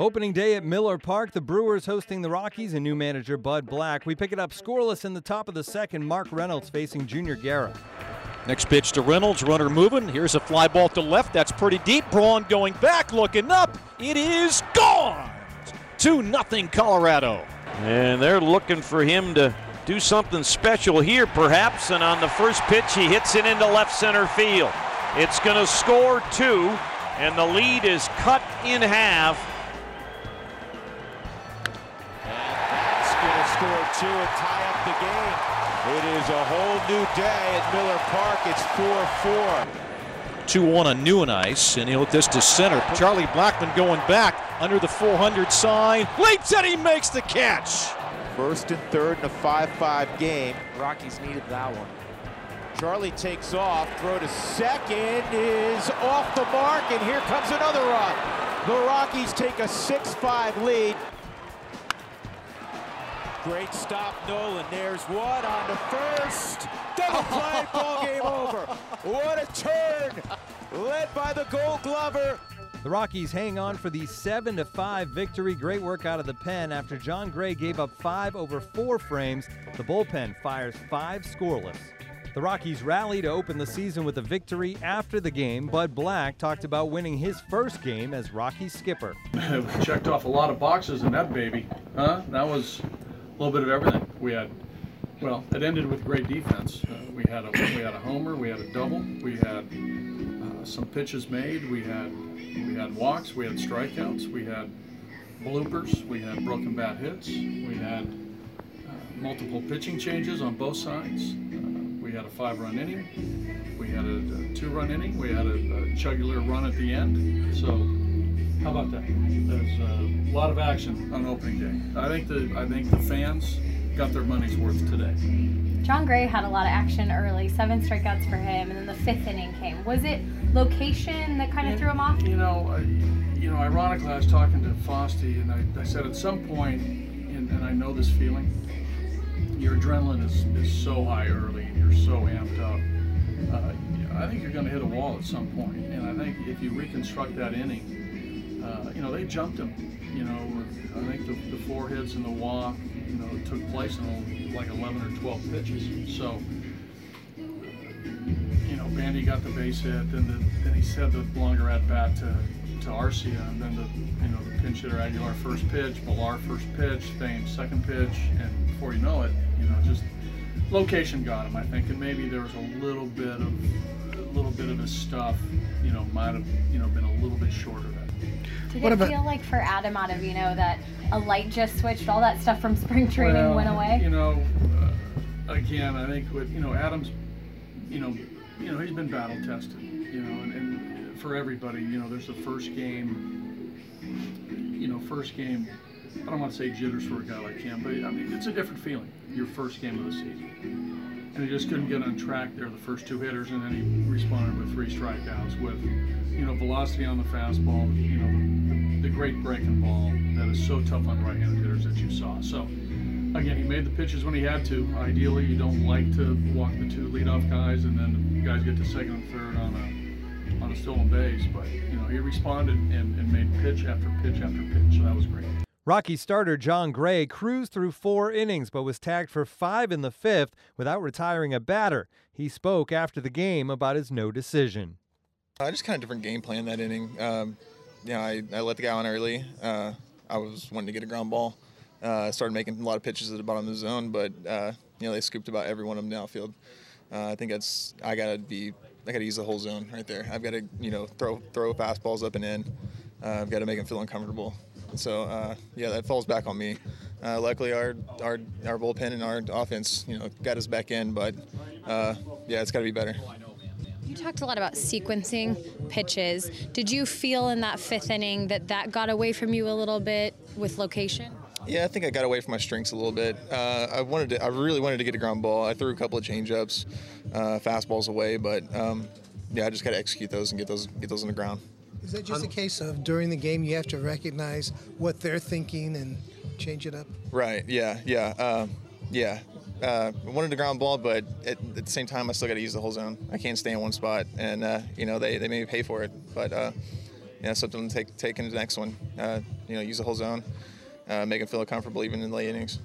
Opening day at Miller Park, the Brewers hosting the Rockies and new manager Bud Black. We pick it up scoreless in the top of the second. Mark Reynolds facing Junior Guerra. Next pitch to Reynolds, runner moving. Here's a fly ball to left. That's pretty deep. Braun going back, looking up. It is gone. 2 nothing Colorado. And they're looking for him to do something special here, perhaps. And on the first pitch, he hits it into left center field. It's going to score two, and the lead is cut in half. Score two and tie up the game. It is a whole new day at Miller Park. It's 4-4. 2-1 on New and Ice, and he'll hit this to center. Charlie Blackmon going back under the 400 sign. Leaps and he makes the catch. First and third in a 5-5 game. Rockies needed that one. Charlie takes off. Throw to second is off the mark, and here comes another run. The Rockies take a 6-5 lead. Great stop, Nolan. There's one on the first. Double play, ball game over. What a turn, led by the Gold Glover. The Rockies hang on for the 7 5 victory. Great work out of the pen after John Gray gave up five over four frames. The bullpen fires five scoreless. The Rockies rally to open the season with a victory after the game. Bud Black talked about winning his first game as Rockies skipper. checked off a lot of boxes in that baby, huh? That was little bit of everything. We had, well, it ended with great defense. Uh, we had a we had a homer, we had a double, we had uh, some pitches made, we had we had walks, we had strikeouts, we had bloopers, we had broken bat hits, we had uh, multiple pitching changes on both sides. Uh, we had a five-run inning, we had a, a two-run inning, we had a, a jugular run at the end. So how about that? There's a lot of action on opening day. I think the I think the fans got their money's worth today. John Gray had a lot of action early, seven strikeouts for him, and then the fifth inning came. Was it location that kind of threw him off? You know, I, you know, ironically, I was talking to Fosty, and I, I said at some point, and, and I know this feeling, your adrenaline is, is so high early, and you're so amped up. Uh, I think you're going to hit a wall at some point. point, and I think if you reconstruct that inning, uh, you know, they jumped him. You know, I think the, the four hits and the walk, you know, took place in like 11 or 12 pitches. So, you know, Bandy got the base hit, then the, then he said the longer at bat to to Arcia, and then the you know the pinch hitter Aguilar first pitch, Villar first pitch, Thames second pitch, and before you know it, you know, just location got him, I think, and maybe there was a little bit of a little bit of his stuff, you know, might have you know been a little bit shorter did what it about, feel like for Adam Ottavino that a light just switched, all that stuff from spring training well, went away? You know, uh, again, I think with you know Adams, you know, you know he's been battle tested, you know, and, and for everybody, you know, there's the first game, you know, first game. I don't want to say jitters for a guy like him, but I mean it's a different feeling. Your first game of the season, and he just couldn't get on track there the first two hitters, and then he responded with three strikeouts with you know velocity on the fastball, you know the great breaking ball that is so tough on right-handed hitters that you saw. So again, he made the pitches when he had to. Ideally, you don't like to walk the two leadoff guys and then the guys get to second and third on a on a stolen base. But you know, he responded and, and made pitch after pitch after pitch. So that was great. Rocky starter John Gray cruised through four innings but was tagged for five in the fifth without retiring a batter. He spoke after the game about his no decision. I just kind of different game plan that inning. Um, you know, I, I let the guy on early. Uh, I was wanting to get a ground ball. Uh, started making a lot of pitches at the bottom of the zone, but uh, you know they scooped about every one of them downfield. Uh, I think that's I gotta be I gotta use the whole zone right there. I've got to you know throw throw fastballs up and in. Uh, I've got to make them feel uncomfortable. So uh, yeah, that falls back on me. luckily, our our our bullpen and our offense you know got us back in, but yeah, it's got to be better. You talked a lot about sequencing pitches. Did you feel in that fifth inning that that got away from you a little bit with location? Yeah, I think I got away from my strengths a little bit. Uh, I wanted to, I really wanted to get a ground ball. I threw a couple of changeups, uh, fastballs away, but um, yeah, I just got to execute those and get those get those on the ground. Is that just a case of during the game you have to recognize what they're thinking and change it up? Right. Yeah. Yeah. Uh, yeah uh, wanted to ground ball, but at, at, the same time, I still got to use the whole zone. I can't stay in one spot, and uh, you know they, they made me pay for it. But uh, yeah, something to take take into the next one. Uh, you know use the whole zone, uh, make them feel comfortable even in the late innings.